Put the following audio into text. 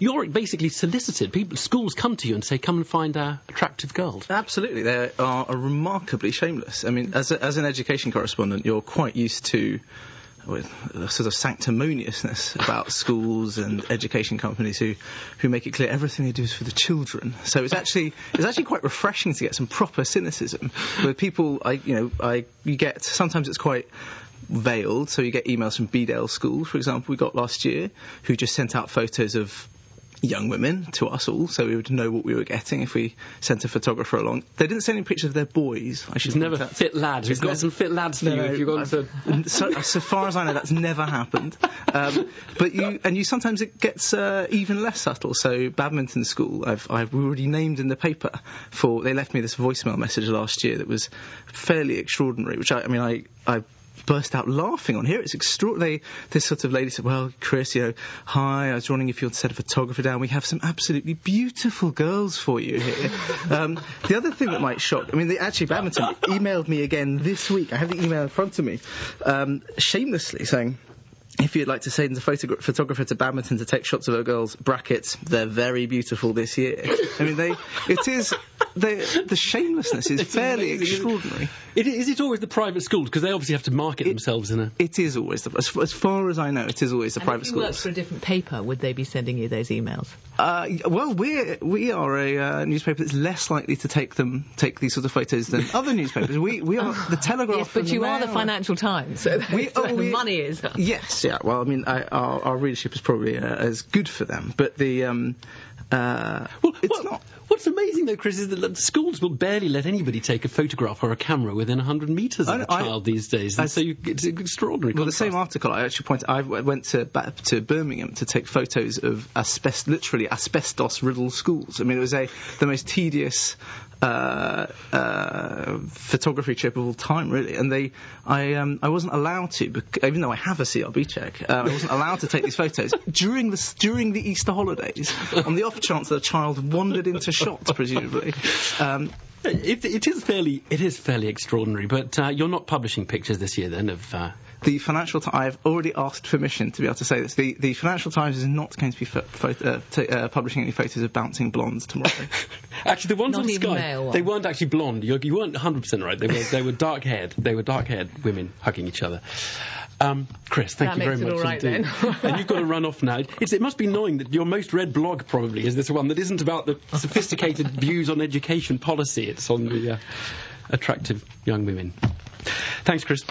you're basically solicited. People, schools come to you and say, "Come and find our attractive girls." Absolutely, they are remarkably shameless. I mean, as, a, as an education correspondent, you're quite used to with a sort of sanctimoniousness about schools and education companies who, who make it clear everything they do is for the children. So it's actually it's actually quite refreshing to get some proper cynicism with people. I you know I you get sometimes it's quite veiled. So you get emails from Bedale School, for example, we got last year, who just sent out photos of young women to us all, so we would know what we were getting if we sent a photographer along. They didn't send any pictures of their boys. I should never fit lads. We've got some fit lads for you if you've gone to. So, so far as I know, that's never happened. Um, but you and you sometimes it gets uh, even less subtle. So badminton school, I've I've already named in the paper for. They left me this voicemail message last year that was fairly extraordinary. Which I, I mean, I I burst out laughing on here. It's extraordinary. This sort of lady said, "Well, Chris, you know, hi. I was wondering if you'd set a photographer down. We have some absolutely beautiful girls for you here." um, the other thing that might shock, I mean, they actually badminton emailed me again this week. I have the email in front of me, um, shamelessly saying if you'd like to send a photogra- photographer to Badminton to take shots of our girls, brackets, they're very beautiful this year. I mean, they, it is, they, the shamelessness is It's fairly amazing, isn't it? extraordinary. It, is it always the private schools because they obviously have to market themselves in a. It is always, the, as, as far as I know, it is always the And private if you worked schools. for a different paper, would they be sending you those emails? Uh, well, we're, we are a uh, newspaper that's less likely to take them, take these sort of photos than other newspapers. We, we are the Telegraph. yes, but and you are the Financial Times, so We- where oh, we- the money is. Yes, yeah. Well, I mean, I, our, our readership is probably uh, as good for them, but the um, uh, Well, it's what- not. What's amazing though, Chris, is that the schools will barely let anybody take a photograph or a camera within 100 metres of I- a I- child these days. And I- so you, it's extraordinary. Well, the same article I actually pointed. I went to to Birmingham to take photos of asbest, literally asbestos-riddled schools. I mean, it was a the most tedious uh, uh, photography trip of all time, really. And they, I, um, I wasn't allowed to, bec- even though I have a CRB check, uh, I wasn't allowed to take these photos during the during the Easter holidays, on the off chance that a child wandered into shot, presumably. Um, It, it is fairly, it is fairly extraordinary. But uh, you're not publishing pictures this year, then, of. Uh, The Financial Times. I've already asked permission to be able to say this. The, the Financial Times is not going to be pho- pho- uh, ta uh, publishing any photos of bouncing blondes tomorrow. Actually, the ones Not on even Sky, male they weren't actually blonde. You, you weren't 100% right. They were, they were dark haired. They were dark haired women hugging each other. Um, Chris, thank That you very much right indeed. and you've got to run off now. It's, it must be annoying that your most read blog probably is this one that isn't about the sophisticated views on education policy. It's on the uh, attractive young women. Thanks, Chris.